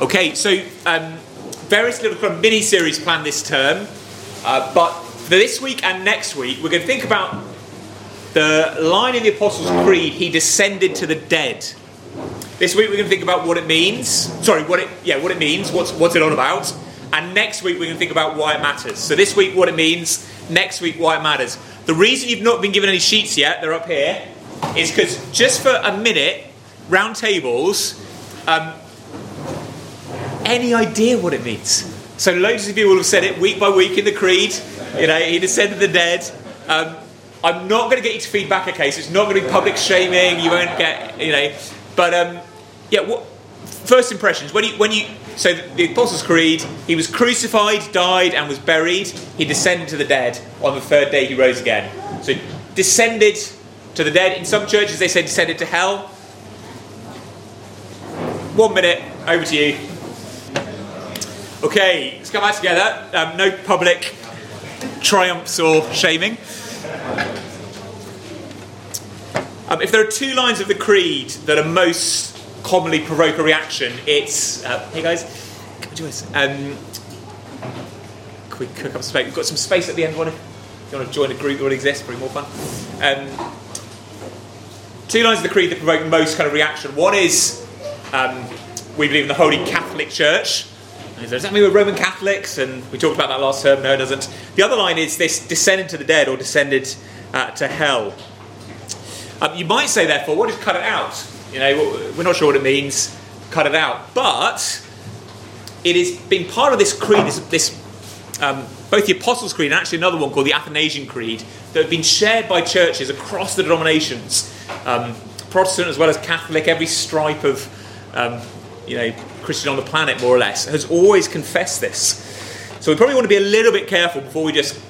Okay, so um, various little kind of mini series planned this term, uh, but for this week and next week, we're going to think about the line in the Apostles' Creed, He descended to the dead. This week, we're going to think about what it means. Sorry, what it yeah, what it means. What's what's it all about? And next week, we're going to think about why it matters. So this week, what it means. Next week, why it matters. The reason you've not been given any sheets yet, they're up here, is because just for a minute, round tables, um, any idea what it means? So loads of you will have said it week by week in the creed. You know, he descended the dead. Um, I'm not going to get you to feedback a case. It's not going to be public shaming. You won't get, you know. But um, yeah, what first impressions when you when you so the Apostles' Creed, he was crucified, died, and was buried. He descended to the dead. On the third day, he rose again. So descended to the dead. In some churches, they say descended to hell. One minute, over to you. Okay, let's come back together. Um, no public triumphs or shaming. Um, if there are two lines of the creed that are most commonly provoke a reaction, it's uh, hey guys, come join us. Um, can we cook up space? We've got some space at the end. Want to, if you want to join a group that already exists, probably more fun. Um, two lines of the creed that provoke most kind of reaction. One is um, we believe in the Holy Catholic Church. Does that mean we're Roman Catholics? And we talked about that last term. No, it doesn't. The other line is this descended to the dead or descended uh, to hell. Um, you might say, therefore, what? what is cut it out? You know, we're not sure what it means, cut it out. But it has been part of this creed, this, this um, both the Apostles' Creed and actually another one called the Athanasian Creed, that have been shared by churches across the denominations, um, Protestant as well as Catholic, every stripe of um, you know Christian on the planet, more or less, has always confessed this. So we probably want to be a little bit careful before we just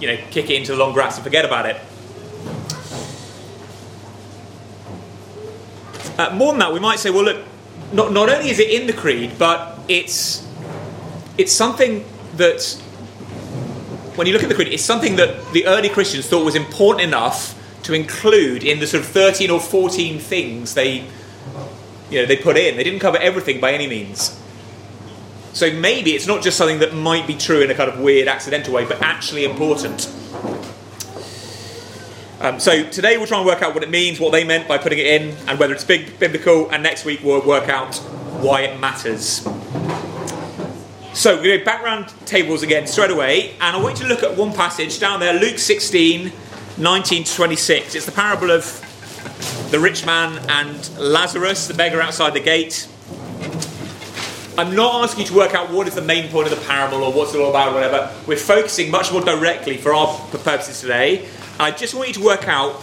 you know kick it into the long grass and forget about it. Uh, more than that, we might say, well, look, not, not only is it in the creed, but it's it's something that when you look at the creed, it's something that the early Christians thought was important enough to include in the sort of 13 or 14 things they you know they put in. They didn't cover everything by any means. So maybe it's not just something that might be true in a kind of weird accidental way, but actually important. Um, so today we'll try and work out what it means, what they meant by putting it in, and whether it's big, biblical. And next week we'll work out why it matters. So we're going to background tables again straight away, and I want you to look at one passage down there, Luke 16, 19 to 26. It's the parable of the rich man and Lazarus, the beggar outside the gate. I'm not asking you to work out what is the main point of the parable or what's it all about or whatever. We're focusing much more directly for our purposes today I just want you to work out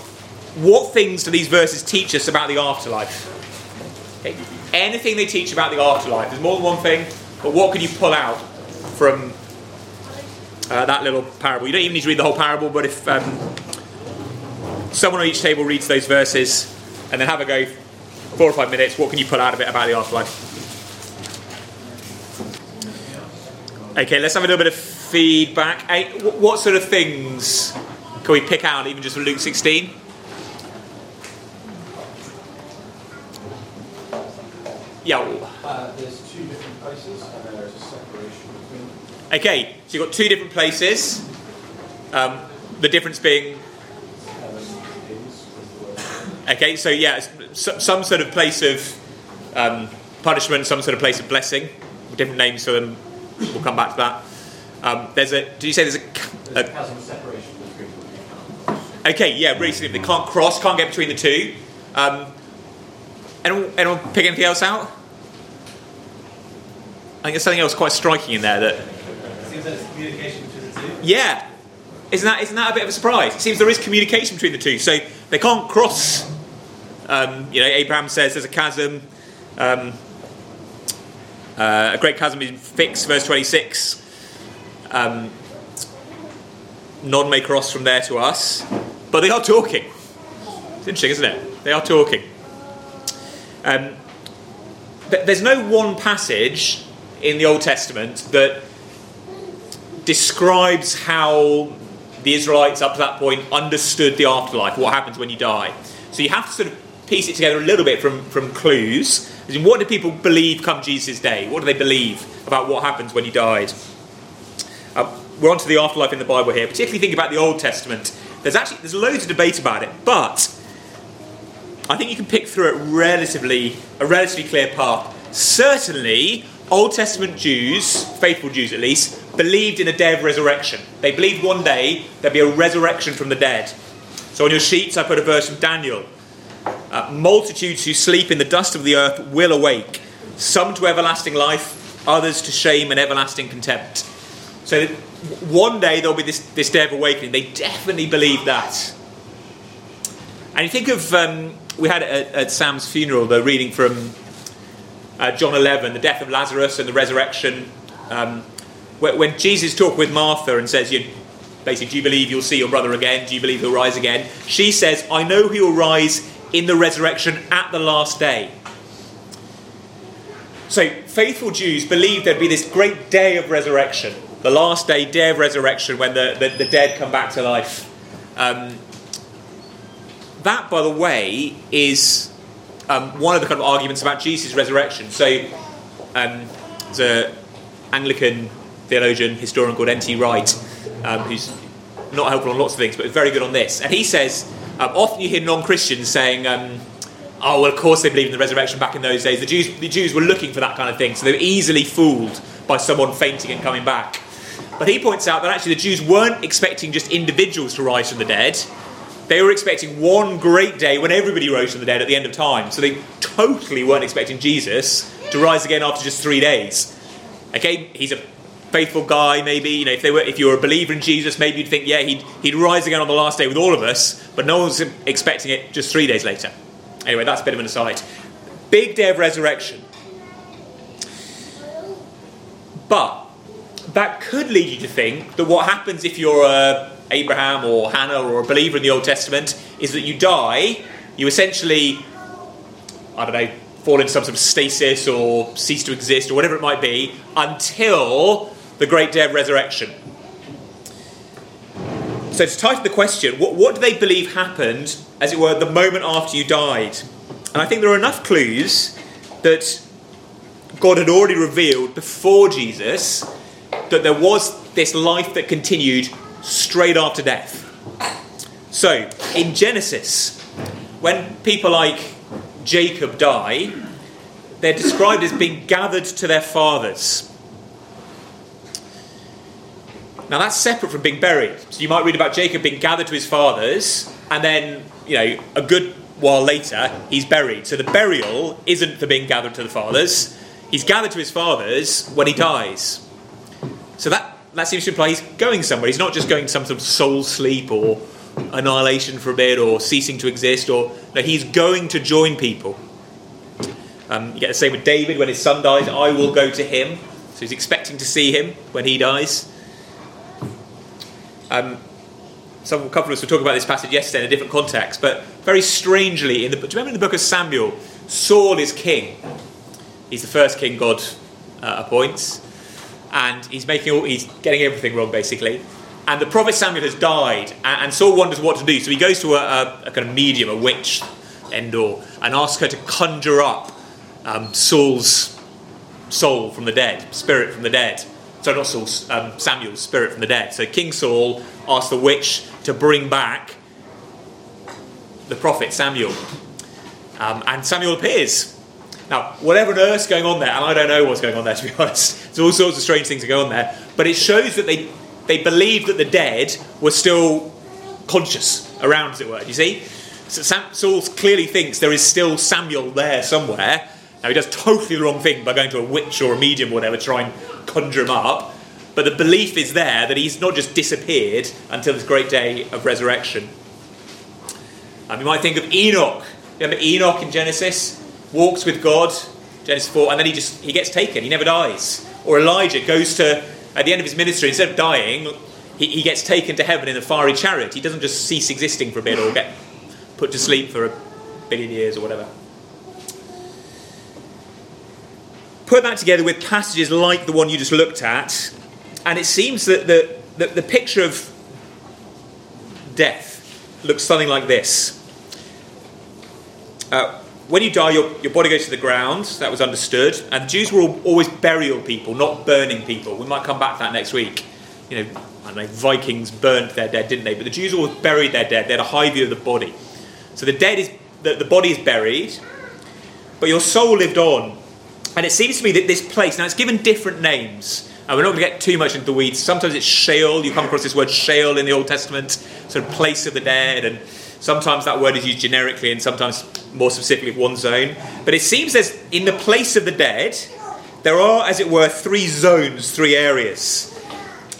what things do these verses teach us about the afterlife. Okay. Anything they teach about the afterlife. There's more than one thing, but what can you pull out from uh, that little parable? You don't even need to read the whole parable, but if um, someone on each table reads those verses and then have a go, four or five minutes, what can you pull out of it about the afterlife? Okay, let's have a little bit of feedback. What sort of things can we pick out even just from Luke 16? Yeah. Uh, there's two different places and there's a separation between. Okay, so you've got two different places. Um, the difference being. Okay, so yeah, some sort of place of um, punishment, some sort of place of blessing. Different names for them. We'll come back to that. Um, there's a. Did you say there's a? There's a separation. Okay, yeah, recently they can't cross, can't get between the two. Um, anyone, anyone pick anything else out? I think there's something else quite striking in there that. Seems like there's communication between the two. Yeah, isn't that isn't that a bit of a surprise? It seems there is communication between the two, so they can't cross. Um, you know, Abraham says there's a chasm. Um, uh, a great chasm is fixed, verse 26. Um, none may cross from there to us. But they are talking. It's interesting, isn't it? They are talking. Um, there's no one passage in the Old Testament that describes how the Israelites up to that point understood the afterlife, what happens when you die. So you have to sort of piece it together a little bit from, from clues. What do people believe come Jesus' day? What do they believe about what happens when he died? Uh, we're on to the afterlife in the Bible here, particularly think about the Old Testament. There's actually there's loads of debate about it, but I think you can pick through it relatively a relatively clear path. Certainly, Old Testament Jews, faithful Jews at least, believed in a day of resurrection. They believed one day there'd be a resurrection from the dead. So on your sheets, I put a verse from Daniel. Uh, multitudes who sleep in the dust of the earth will awake, some to everlasting life, others to shame and everlasting contempt. So one day there'll be this, this day of awakening. They definitely believe that. And you think of, um, we had at, at, Sam's funeral, the reading from uh, John 11, the death of Lazarus and the resurrection. Um, when Jesus talked with Martha and says, you, basically, do you believe you'll see your brother again? Do you believe he'll rise again? She says, I know he will rise in the resurrection at the last day. So, faithful Jews believed there'd be this great day of resurrection, the last day, day of resurrection, when the, the, the dead come back to life. Um, that, by the way, is um, one of the kind of arguments about Jesus' resurrection. So, um, there's an Anglican theologian, historian called N.T. Wright, um, who's not helpful on lots of things, but very good on this. And he says um, often you hear non-Christians saying, um, "Oh, well, of course they believe in the resurrection back in those days." The Jews, the Jews were looking for that kind of thing, so they were easily fooled by someone fainting and coming back. But he points out that actually the Jews weren't expecting just individuals to rise from the dead. They were expecting one great day when everybody rose from the dead at the end of time. So they totally weren't expecting Jesus to rise again after just three days. Okay, he's a faithful guy, maybe. You know, if they were, if you were a believer in Jesus, maybe you'd think, yeah, he'd he'd rise again on the last day with all of us. But no one's expecting it just three days later. Anyway, that's a bit of an aside. Big day of resurrection. But that could lead you to think that what happens if you're a Abraham or Hannah or a believer in the Old Testament is that you die, you essentially, I don't know, fall into some sort of stasis or cease to exist or whatever it might be until the great day of resurrection. So, to title the question, what, what do they believe happened, as it were, the moment after you died? And I think there are enough clues that God had already revealed before Jesus that there was this life that continued straight after death. So, in Genesis, when people like Jacob die, they're described as being gathered to their fathers. Now that's separate from being buried. So you might read about Jacob being gathered to his fathers, and then, you know, a good while later, he's buried. So the burial isn't for being gathered to the fathers. He's gathered to his fathers when he dies. So that, that seems to imply he's going somewhere. He's not just going to some sort of soul sleep or annihilation for a bit or ceasing to exist, or no, he's going to join people. Um, you get the same with David when his son dies, I will go to him. So he's expecting to see him when he dies. Um, some couple of us were talking about this passage yesterday in a different context, but very strangely, in the, do you remember in the book of Samuel, Saul is king. He's the first king God uh, appoints, and he's making all, he's getting everything wrong basically. And the prophet Samuel has died, and, and Saul wonders what to do. So he goes to a, a, a kind of medium, a witch, Endor, and asks her to conjure up um, Saul's soul from the dead, spirit from the dead. So not Saul, um, Samuel's spirit from the dead. So King Saul asked the witch to bring back the prophet Samuel. Um, and Samuel appears. Now, whatever on earth's going on there, and I don't know what's going on there to be honest, there's all sorts of strange things that go on there, but it shows that they, they believed that the dead were still conscious around, as it were. Do you see? So Saul clearly thinks there is still Samuel there somewhere. Now, he does totally the wrong thing by going to a witch or a medium or whatever to try and conjure him up. But the belief is there that he's not just disappeared until this great day of resurrection. Um, you might think of Enoch. Remember Enoch in Genesis? Walks with God, Genesis 4, and then he just he gets taken. He never dies. Or Elijah goes to, at the end of his ministry, instead of dying, he, he gets taken to heaven in a fiery chariot. He doesn't just cease existing for a bit or get put to sleep for a billion years or whatever. Put that together with passages like the one you just looked at, and it seems that the, the, the picture of death looks something like this. Uh, when you die, your, your body goes to the ground. That was understood. And Jews were al- always burial people, not burning people. We might come back to that next week. You know, I know, Vikings burned their dead, didn't they? But the Jews always buried their dead. They had a high view of the body. So the dead is the, the body is buried, but your soul lived on. And it seems to me that this place, now it's given different names. And we're not going to get too much into the weeds. Sometimes it's Sheol. You come across this word Sheol in the Old Testament, sort of place of the dead. And sometimes that word is used generically and sometimes more specifically one zone. But it seems there's, in the place of the dead, there are, as it were, three zones, three areas.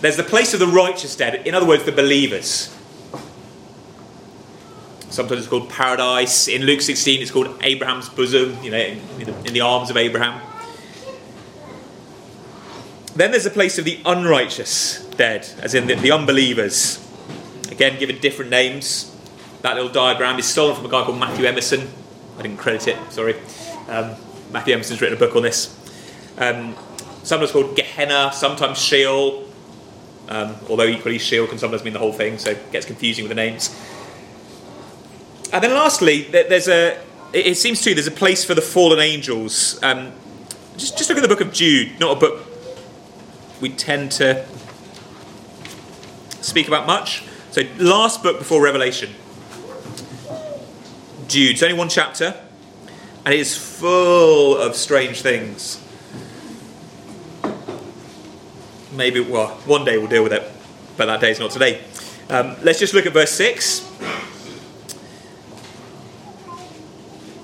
There's the place of the righteous dead, in other words, the believers. Sometimes it's called paradise. In Luke 16, it's called Abraham's bosom, you know, in, in the, in the arms of Abraham. Then there's a place of the unrighteous dead, as in the, the unbelievers. Again, given different names. That little diagram is stolen from a guy called Matthew Emerson. I didn't credit it, sorry. Um, Matthew Emerson's written a book on this. Um, sometimes called Gehenna, sometimes Sheol, um, although equally Sheol can sometimes mean the whole thing, so it gets confusing with the names. And then lastly, there's a. It seems too there's a place for the fallen angels. Um, just, just look at the book of Jude, not a book we tend to speak about much. So, last book before Revelation. Jude. It's only one chapter, and it is full of strange things. Maybe, well, one day we'll deal with it, but that day's not today. Um, let's just look at verse 6.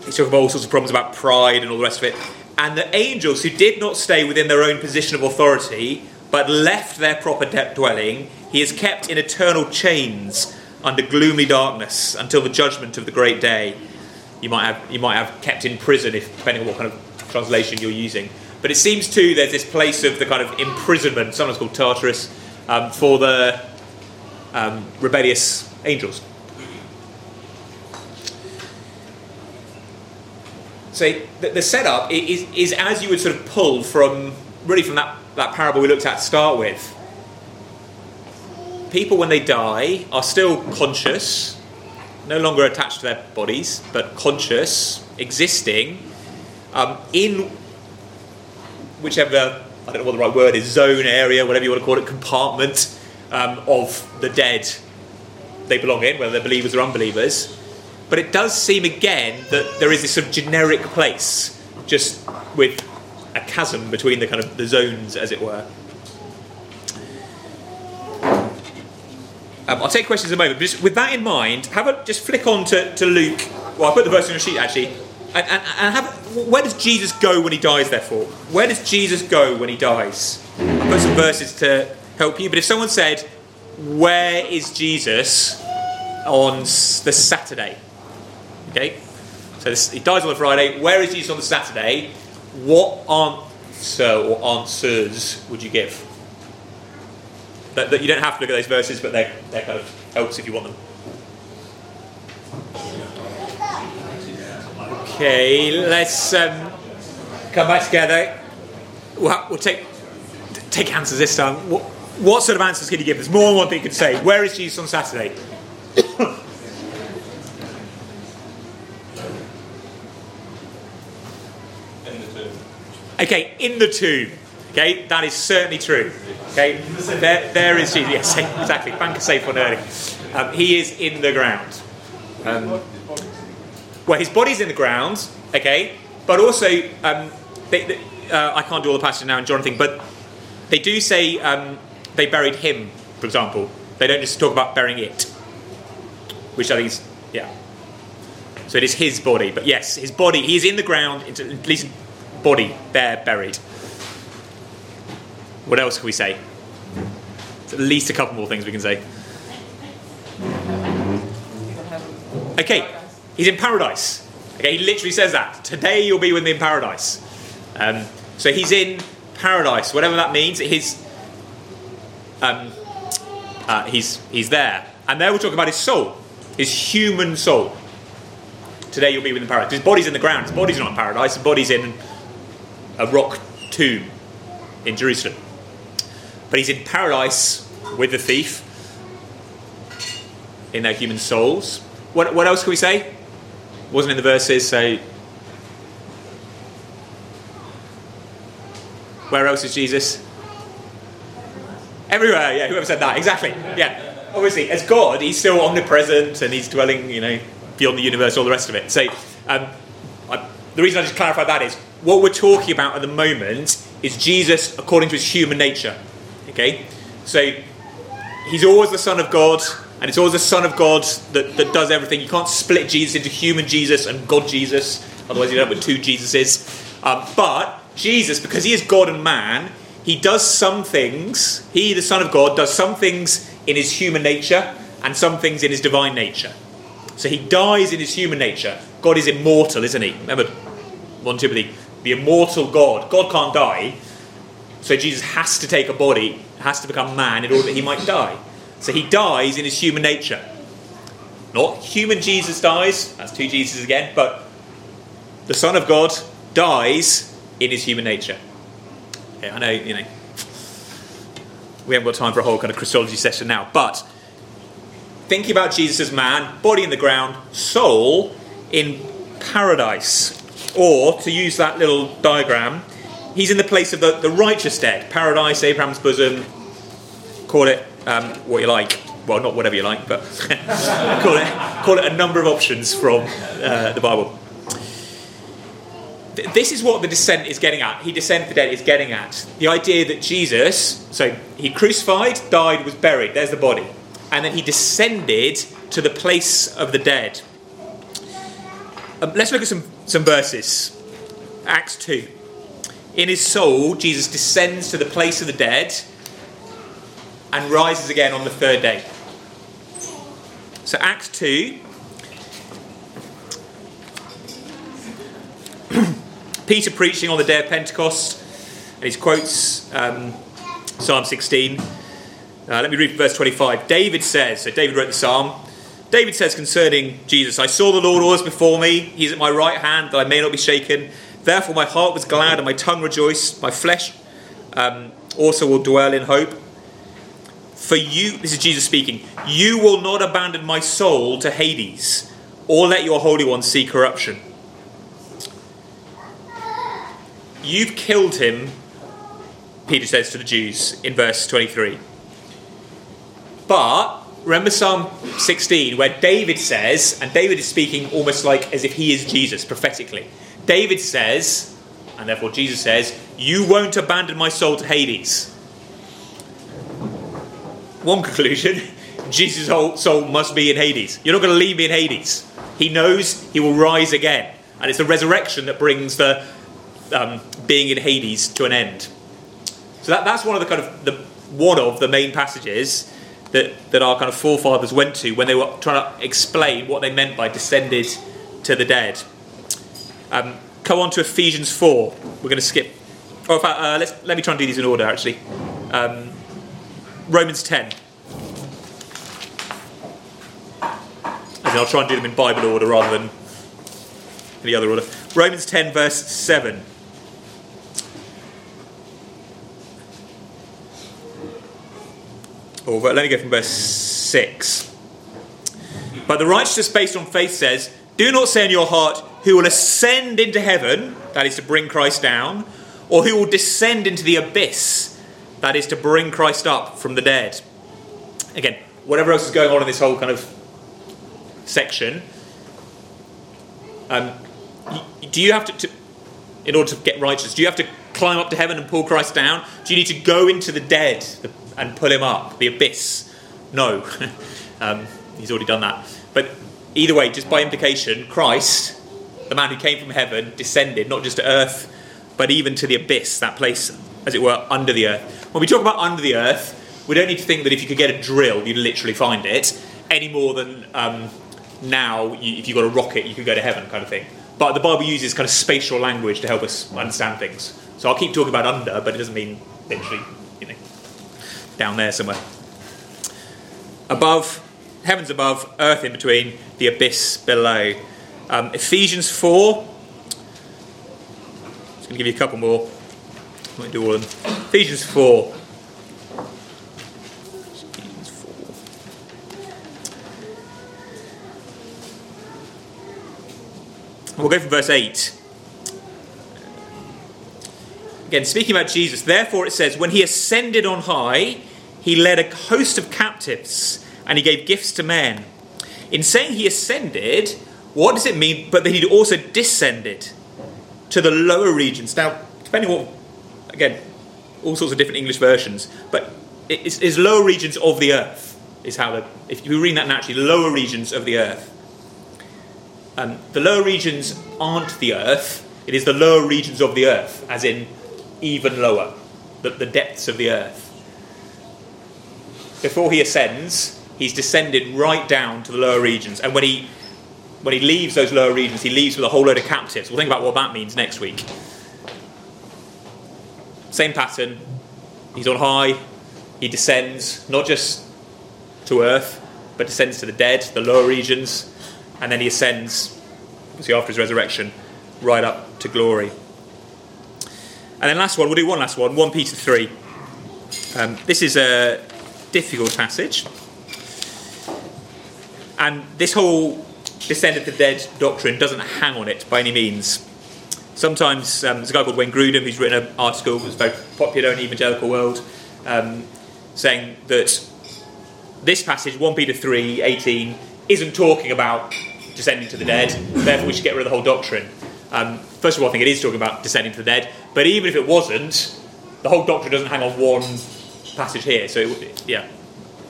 He's talking about all sorts of problems about pride and all the rest of it. And the angels who did not stay within their own position of authority, but left their proper dwelling, he is kept in eternal chains under gloomy darkness until the judgment of the great day. You might have you might have kept in prison if depending on what kind of translation you're using. But it seems too there's this place of the kind of imprisonment, sometimes called Tartarus, um, for the um, rebellious angels. So the, the setup is, is as you would sort of pull from really from that, that parable we looked at to start with. People, when they die, are still conscious, no longer attached to their bodies, but conscious, existing um, in whichever, I don't know what the right word is, zone, area, whatever you want to call it, compartment um, of the dead they belong in, whether they're believers or unbelievers. But it does seem again that there is this sort of generic place, just with a chasm between the kind of the zones, as it were. Um, I'll take questions in a moment, but just with that in mind, have a just flick on to, to Luke. Well, I put the verse on your sheet actually, and, and, and have where does Jesus go when he dies? Therefore, where does Jesus go when he dies? I put some verses to help you. But if someone said, "Where is Jesus on the Saturday?" Okay, so this, he dies on the Friday. Where is Jesus on the Saturday? What answer or answers would you give? That, that you don't have to look at those verses, but they're, they're kind of helps if you want them. Okay, let's um, come back together. We'll, we'll take take answers this time. What, what sort of answers can you give? There's more than one thing you could say. Where is Jesus on Saturday? Okay, in the tomb. Okay, that is certainly true. Okay, there, there is Jesus. Yes, exactly. Banker safe one early. Um, he is in the ground. Um, well, his body's in the ground. Okay, but also um, they, they, uh, I can't do all the passages now in Jonathan, but they do say um, they buried him, for example. They don't just talk about burying it, which I think is yeah. So it is his body, but yes, his body. He is in the ground, it's at least body there buried. What else can we say? There's at least a couple more things we can say. Okay, he's in paradise. Okay, he literally says that. Today you'll be with me in paradise. Um, so he's in paradise, whatever that means. His, um, uh, he's, he's there. And there we'll talk about his soul, his human soul. Today you'll be within paradise. His body's in the ground. His body's not in paradise. His body's in a rock tomb in Jerusalem. But he's in paradise with the thief in their human souls. What, what else can we say? Wasn't in the verses, so. Where else is Jesus? Everywhere, yeah, whoever said that, exactly. Yeah, obviously, as God, he's still omnipresent and he's dwelling, you know, beyond the universe, all the rest of it. So, um, I, the reason I just clarify that is what we're talking about at the moment is Jesus according to his human nature. Okay? So, he's always the Son of God, and it's always the Son of God that, that does everything. You can't split Jesus into human Jesus and God Jesus, otherwise, you end up with two Jesuses. Um, but Jesus, because he is God and man, he does some things, he, the Son of God, does some things in his human nature and some things in his divine nature. So he dies in his human nature. God is immortal, isn't he? Remember 1 Timothy, the immortal God. God can't die. So Jesus has to take a body, has to become man in order that he might die. So he dies in his human nature. Not human Jesus dies, that's two Jesus again, but the Son of God dies in his human nature. Yeah, I know, you know, we haven't got time for a whole kind of Christology session now, but thinking about Jesus as man, body in the ground, soul in paradise. Or, to use that little diagram, he's in the place of the, the righteous dead. Paradise, Abraham's bosom, call it um, what you like. Well, not whatever you like, but call, it, call it a number of options from uh, the Bible. This is what the descent is getting at. He descended the dead is getting at. The idea that Jesus, so he crucified, died, was buried, there's the body. And then he descended to the place of the dead. Um, let's look at some, some verses. Acts 2. In his soul, Jesus descends to the place of the dead and rises again on the third day. So, Acts 2. Peter preaching on the day of Pentecost, and he quotes um, Psalm 16. Uh, let me read verse 25. David says, so David wrote the psalm. David says concerning Jesus, I saw the Lord always before me. He is at my right hand, that I may not be shaken. Therefore, my heart was glad and my tongue rejoiced. My flesh um, also will dwell in hope. For you, this is Jesus speaking, you will not abandon my soul to Hades, or let your Holy One see corruption. You've killed him, Peter says to the Jews in verse 23. But remember Psalm 16, where David says, and David is speaking almost like as if he is Jesus prophetically. David says, and therefore Jesus says, You won't abandon my soul to Hades. One conclusion Jesus' whole soul must be in Hades. You're not going to leave me in Hades. He knows he will rise again. And it's the resurrection that brings the um, being in Hades to an end. So that, that's one of the kind of the one of the main passages that, that our kind of forefathers went to when they were trying to explain what they meant by descended to the dead. Um, come on to Ephesians 4. We're going to skip. In fact, uh, let's, let me try and do these in order actually. Um, Romans 10. And I'll try and do them in Bible order rather than any other order. Romans 10, verse 7. Or let me go from verse 6. But the righteousness based on faith says, Do not say in your heart, Who will ascend into heaven, that is to bring Christ down, or who will descend into the abyss, that is to bring Christ up from the dead. Again, whatever else is going on in this whole kind of section, um, do you have to, to, in order to get righteous, do you have to climb up to heaven and pull Christ down? Do you need to go into the dead and pull him up, the abyss? No. um, he's already done that. But either way, just by implication, Christ, the man who came from heaven, descended not just to earth, but even to the abyss, that place, as it were, under the earth. When we talk about under the earth, we don't need to think that if you could get a drill, you'd literally find it, any more than um, now, you, if you've got a rocket, you could go to heaven, kind of thing. But the Bible uses kind of spatial language to help us understand things. So I'll keep talking about under, but it doesn't mean literally, you know, down there somewhere. Above, heavens above, earth in between, the abyss below. Um, Ephesians 4. Just going to give you a couple more. I won't do all of them. Ephesians 4. Ephesians 4. We'll go from verse 8. Again, speaking about Jesus, therefore it says, when he ascended on high, he led a host of captives and he gave gifts to men. In saying he ascended, what does it mean but that he also descended to the lower regions? Now, depending on again, all sorts of different English versions, but it's, it's lower regions of the earth, is how the, if you read that naturally, lower regions of the earth. Um, the lower regions aren't the earth, it is the lower regions of the earth, as in even lower, the, the depths of the earth. Before he ascends, he's descended right down to the lower regions. And when he when he leaves those lower regions, he leaves with a whole load of captives. We'll think about what that means next week. Same pattern. He's on high. He descends, not just to earth, but descends to the dead, the lower regions, and then he ascends, see after his resurrection, right up to glory. And then last one, we'll do one last one, 1 Peter 3. Um, this is a difficult passage. And this whole descended to the dead doctrine doesn't hang on it by any means. Sometimes um, there's a guy called Wayne Grudem who's written an article that's very popular in the evangelical world um, saying that this passage, 1 Peter 3 18, isn't talking about descending to the dead, therefore we should get rid of the whole doctrine. Um, first of all, I think it is talking about descending to the dead, but even if it wasn't, the whole doctrine doesn't hang on one passage here, so it, yeah,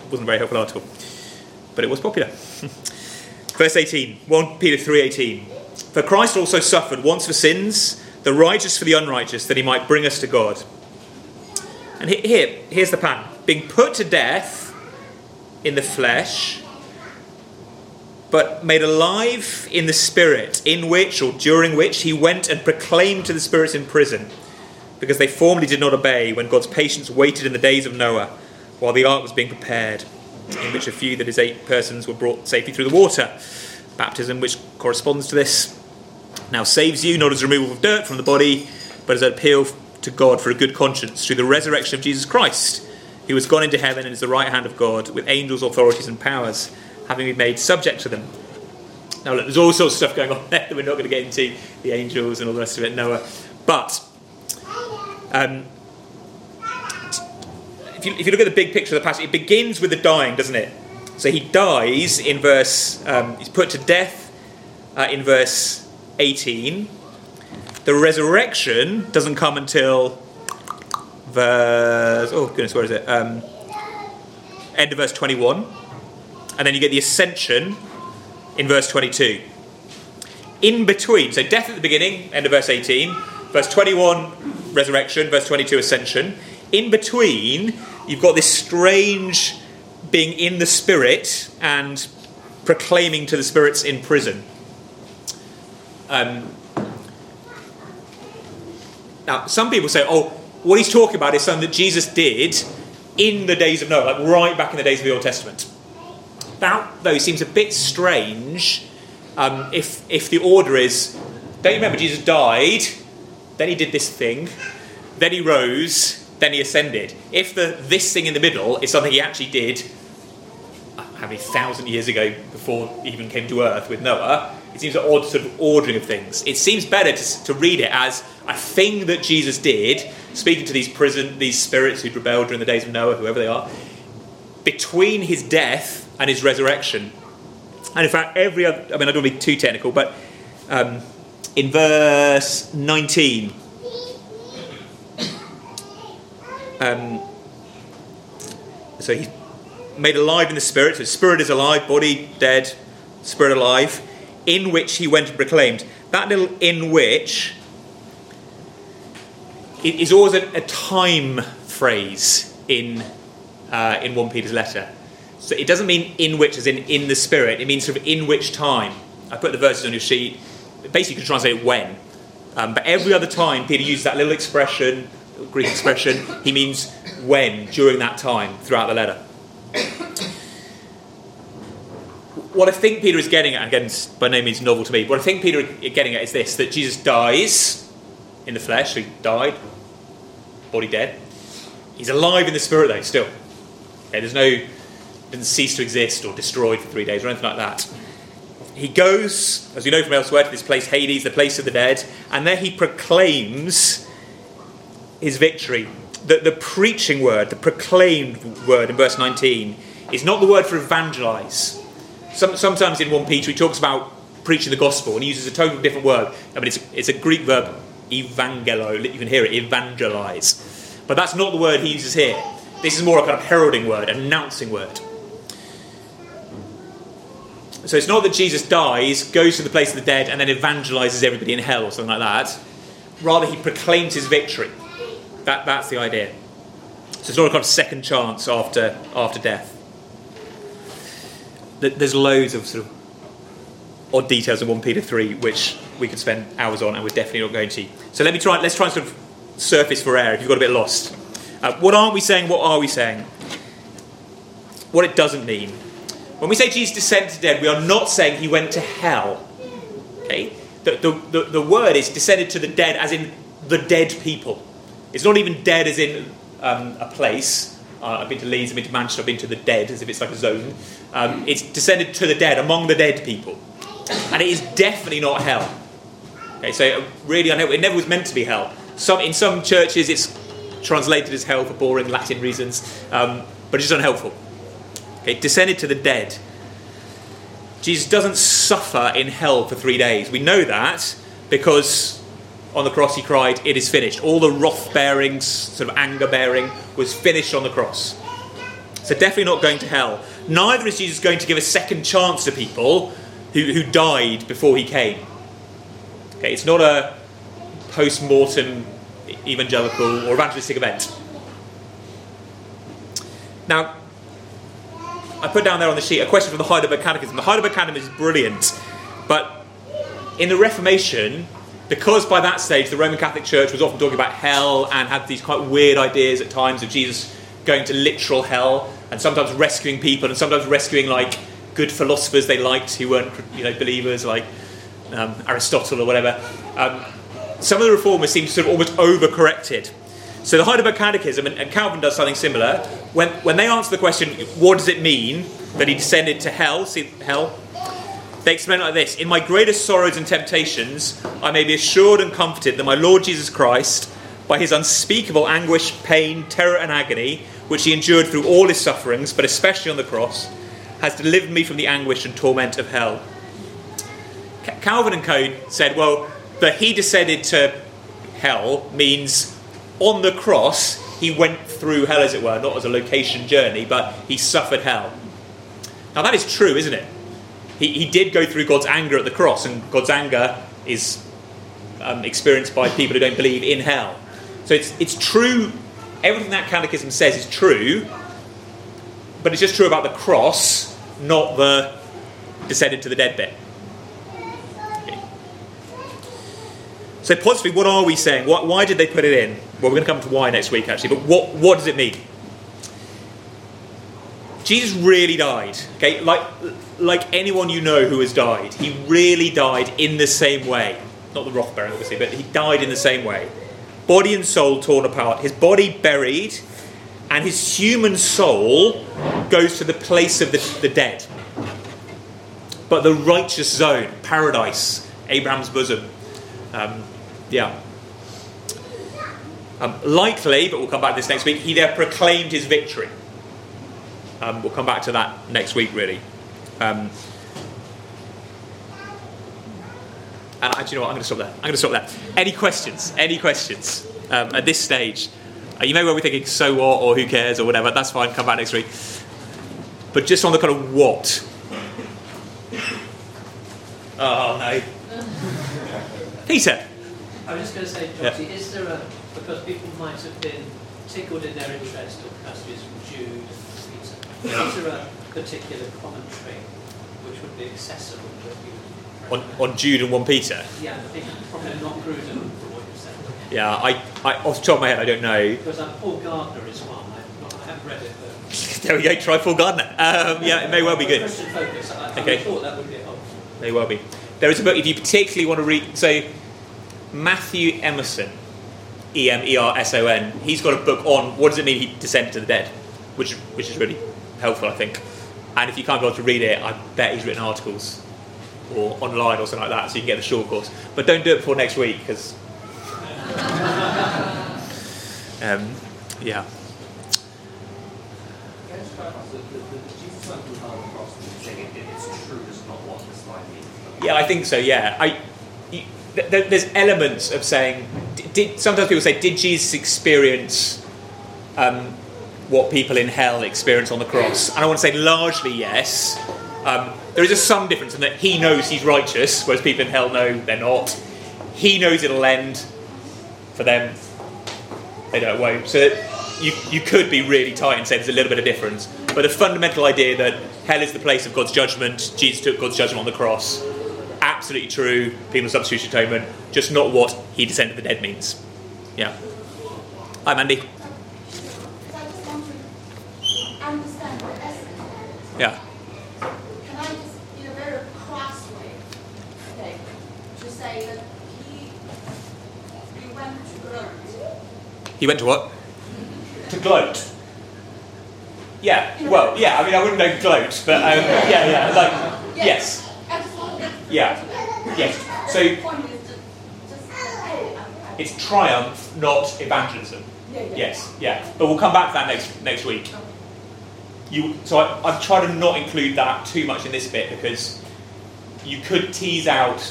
wasn't a very helpful article. But it was popular. Verse 18, 1 Peter 3:18. For Christ also suffered once for sins, the righteous for the unrighteous, that he might bring us to God. And here, here's the plan. Being put to death in the flesh, but made alive in the spirit, in which or during which he went and proclaimed to the spirits in prison, because they formerly did not obey when God's patience waited in the days of Noah, while the ark was being prepared in which a few, that is, eight persons, were brought safely through the water. Baptism, which corresponds to this, now saves you, not as removal of dirt from the body, but as an appeal to God for a good conscience through the resurrection of Jesus Christ, who has gone into heaven and is the right hand of God, with angels, authorities, and powers, having been made subject to them. Now, look, there's all sorts of stuff going on there that we're not going to get into, the angels and all the rest of it, Noah. But um, if you, if you look at the big picture of the passage, it begins with the dying, doesn't it? So he dies in verse, um, he's put to death uh, in verse 18. The resurrection doesn't come until verse, oh goodness, where is it? Um, end of verse 21. And then you get the ascension in verse 22. In between, so death at the beginning, end of verse 18, verse 21, resurrection, verse 22, ascension. In between, you've got this strange being in the spirit and proclaiming to the spirits in prison. Um, now, some people say, oh, what he's talking about is something that Jesus did in the days of Noah, like right back in the days of the Old Testament. That, though, seems a bit strange um, if, if the order is don't you remember Jesus died, then he did this thing, then he rose, then he ascended. If the this thing in the middle is something he actually did uh, how many thousand years ago before he even came to earth with Noah, it seems an odd sort of ordering of things. It seems better to, to read it as a thing that Jesus did, speaking to these prison, these spirits who'd rebelled during the days of Noah, whoever they are, between his death and his resurrection. And in fact, every other, I mean, I don't want to be too technical, but um, in verse 19, um, so he's made alive in the spirit. So spirit is alive, body dead, spirit alive, in which he went and proclaimed. That little in which it is always a, a time phrase in uh, in one Peter's letter. So it doesn't mean in which as in in the spirit. It means sort of in which time. I put the verses on your sheet. Basically, you can translate when. Um, but every other time Peter uses that little expression, Greek expression, he means when, during that time, throughout the letter. What I think Peter is getting at, again, by no means novel to me, what I think Peter is getting at is this that Jesus dies in the flesh, so he died, body dead. He's alive in the spirit, though, still. Okay, there's no, didn't cease to exist or destroyed for three days or anything like that. He goes, as you know from elsewhere, to this place, Hades, the place of the dead, and there he proclaims his victory, the, the preaching word, the proclaimed word in verse 19, is not the word for evangelize. Some, sometimes in 1 Peter he talks about preaching the gospel and he uses a totally different word. I mean, it's, it's a Greek verb, evangelo, you can hear it, evangelize. But that's not the word he uses here. This is more a kind of heralding word, announcing word. So it's not that Jesus dies, goes to the place of the dead, and then evangelizes everybody in hell or something like that. Rather, he proclaims his victory. That, that's the idea. So it's not a kind of second chance after, after death. There's loads of sort of odd details in 1 Peter 3 which we could spend hours on, and we're definitely not going to. So let me try. Let's try and sort of surface for air if you've got a bit lost. Uh, what aren't we saying? What are we saying? What it doesn't mean. When we say Jesus descended to dead, we are not saying he went to hell. Okay? The, the, the, the word is descended to the dead as in the dead people. It's not even dead as in um, a place. Uh, I've been to Leeds, I've been to Manchester, I've been to the dead, as if it's like a zone. Um, it's descended to the dead, among the dead people. And it is definitely not hell. Okay, so uh, really, I know it never was meant to be hell. Some, in some churches, it's translated as hell for boring Latin reasons, um, but it's just unhelpful. Okay, descended to the dead. Jesus doesn't suffer in hell for three days. We know that because on the cross he cried, It is finished. All the wrath bearing, sort of anger bearing, was finished on the cross. So, definitely not going to hell. Neither is Jesus going to give a second chance to people who, who died before he came. Okay, it's not a post mortem evangelical or evangelistic event. Now, I put down there on the sheet a question from the Heidelberg Catechism. The Heidelberg Catechism is brilliant, but in the Reformation, because by that stage the Roman Catholic Church was often talking about hell and had these quite weird ideas at times of Jesus going to literal hell and sometimes rescuing people and sometimes rescuing like good philosophers they liked who weren't you know believers like um, Aristotle or whatever. Um, some of the reformers seem to sort of almost overcorrected. So the Heidelberg Catechism, and, and Calvin does something similar. When, when they answer the question, what does it mean that he descended to hell? See, hell? They explain it like this In my greatest sorrows and temptations, I may be assured and comforted that my Lord Jesus Christ, by his unspeakable anguish, pain, terror, and agony, which he endured through all his sufferings, but especially on the cross, has delivered me from the anguish and torment of hell. Calvin and Co. said, well, that he descended to hell means on the cross he went through hell, as it were, not as a location journey, but he suffered hell. Now that is true, isn't it? He, he did go through God's anger at the cross, and God's anger is um, experienced by people who don't believe in hell. So it's, it's true, everything that catechism says is true, but it's just true about the cross, not the descended to the dead bit. So possibly, what are we saying? Why, why, did they put it in? Well, we're going to come to why next week, actually. But what, what does it mean? Jesus really died. Okay, like like anyone you know who has died, he really died in the same way. Not the wrath bearing, obviously, but he died in the same way. Body and soul torn apart. His body buried, and his human soul goes to the place of the, the dead. But the righteous zone, paradise, Abraham's bosom. Um, yeah. Um, likely, but we'll come back to this next week, he there proclaimed his victory. Um, we'll come back to that next week, really. Um, and actually, you know what? I'm going to stop there. I'm going to stop there. Any questions? Any questions um, at this stage? Uh, you may well be thinking, so what, or who cares, or whatever. That's fine. Come back next week. But just on the kind of what. Oh, no. Peter. I was just going to say, Josie, yeah. is there a, because people might have been tickled in their interest or passages from Jude and Peter, yeah. is there a particular commentary which would be accessible to on, on Jude and 1 Peter? Yeah, I think probably not Grudem from what you said. Yeah, I, I, off the top of my head, I don't know. Because um, Paul Gardner is one. I've not, I haven't read it, but... there we go, try Paul Gardner. Um, yeah, it may well be good. Focus, I, okay. I thought that would be helpful. May well be. There is a book, if you particularly want to read, so Matthew Emerson, E M E R S O N, he's got a book on what does it mean he descended to the dead, which, which is really helpful, I think. And if you can't go to read it, I bet he's written articles or online or something like that, so you can get the short course. But don't do it before next week because. Um, yeah. Yeah, I think so. Yeah, I. You, th- th- there's elements of saying. Did sometimes people say, did Jesus experience um, what people in hell experience on the cross? And I want to say largely yes. Um, there is a some difference in that he knows he's righteous, whereas people in hell know they're not. He knows it'll end. For them, they it won't. So you you could be really tight and say there's a little bit of difference. But the fundamental idea that hell is the place of God's judgment, Jesus took God's judgment on the cross, absolutely true. Penal substitution atonement, just not what he descended the dead means. Yeah. Hi, Mandy. Because I just want to understand the essence. Yeah. Can I just, in a very crass way, okay, to say that he, he went to gloat. He went to what? To gloat. Yeah. Well, yeah. I mean, I wouldn't know gloat, but um, yeah, yeah. Like, yes. I just want to- Yeah. Yes. So The point is just, just, hey, I'm- I'm- it's triumph, not evangelism. Yes. Yeah. But we'll come back to that next next week. You. So I, I've tried to not include that too much in this bit because you could tease out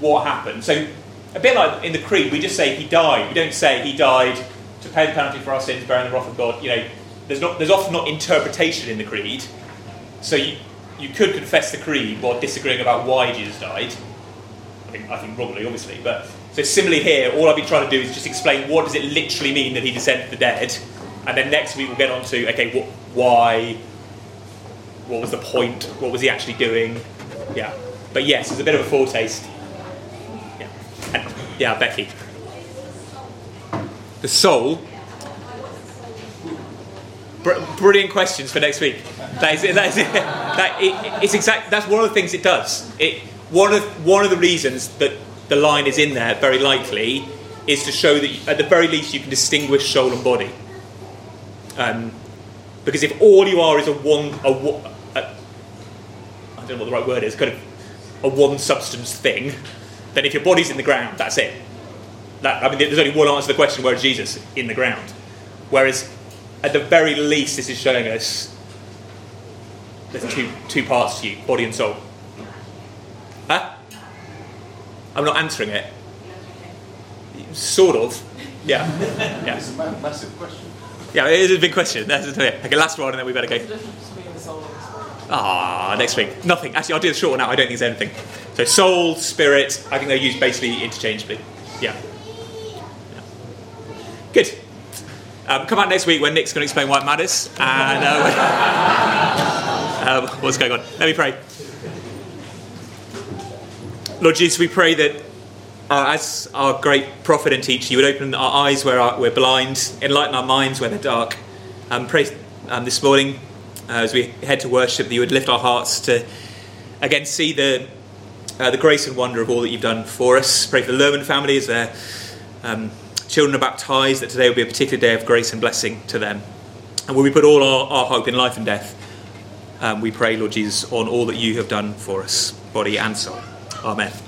what happened. So a bit like in the creed, we just say he died. We don't say he died to pay the penalty for our sins, bearing the wrath of God. You know, there's not there's often not interpretation in the creed. So you you could confess the creed while disagreeing about why Jesus died. I think wrongly, obviously, but so similarly here, all I've been trying to do is just explain what does it literally mean that he descended the dead, and then next week we'll get on to okay, what, why, what was the point, what was he actually doing, yeah. But yes, it's a bit of a foretaste. Yeah, and, yeah, Becky. The soul. Br- brilliant questions for next week. That is, that is that it, it's exact. That's one of the things it does. It one of one of the reasons that the line is in there very likely is to show that at the very least you can distinguish soul and body. Um, because if all you are is a one, a, one- a, I don't know what the right word is, kind of a one substance thing, then if your body's in the ground, that's it. That, I mean, there's only one answer to the question: where is Jesus in the ground? Whereas, at the very least, this is showing us there's two two parts to you: body and soul. Huh? I'm not answering it. Sort of. Yeah. Yeah. It's a massive question. Yeah, it is a big question. That's it. Okay, last one, and then we better go. What's the difference between the soul and the spirit? Ah, next week. Nothing. Actually, I'll do the short one now. I don't think there's anything. So, soul, spirit, I think they're used basically interchangeably. Yeah. Yeah. Good. Um, come out next week when Nick's going to explain why it matters and uh, um, what's going on. Let me pray. Lord Jesus, we pray that uh, as our great prophet and teacher, you would open our eyes where our, we're blind, enlighten our minds where they're dark. Um, pray um, this morning uh, as we head to worship that you would lift our hearts to again see the uh, the grace and wonder of all that you've done for us. Pray for the Lerman family as their um, children are baptized, that today will be a particular day of grace and blessing to them. And will we put all our, our hope in life and death? Um, we pray, Lord Jesus, on all that you have done for us, body and soul. Amen.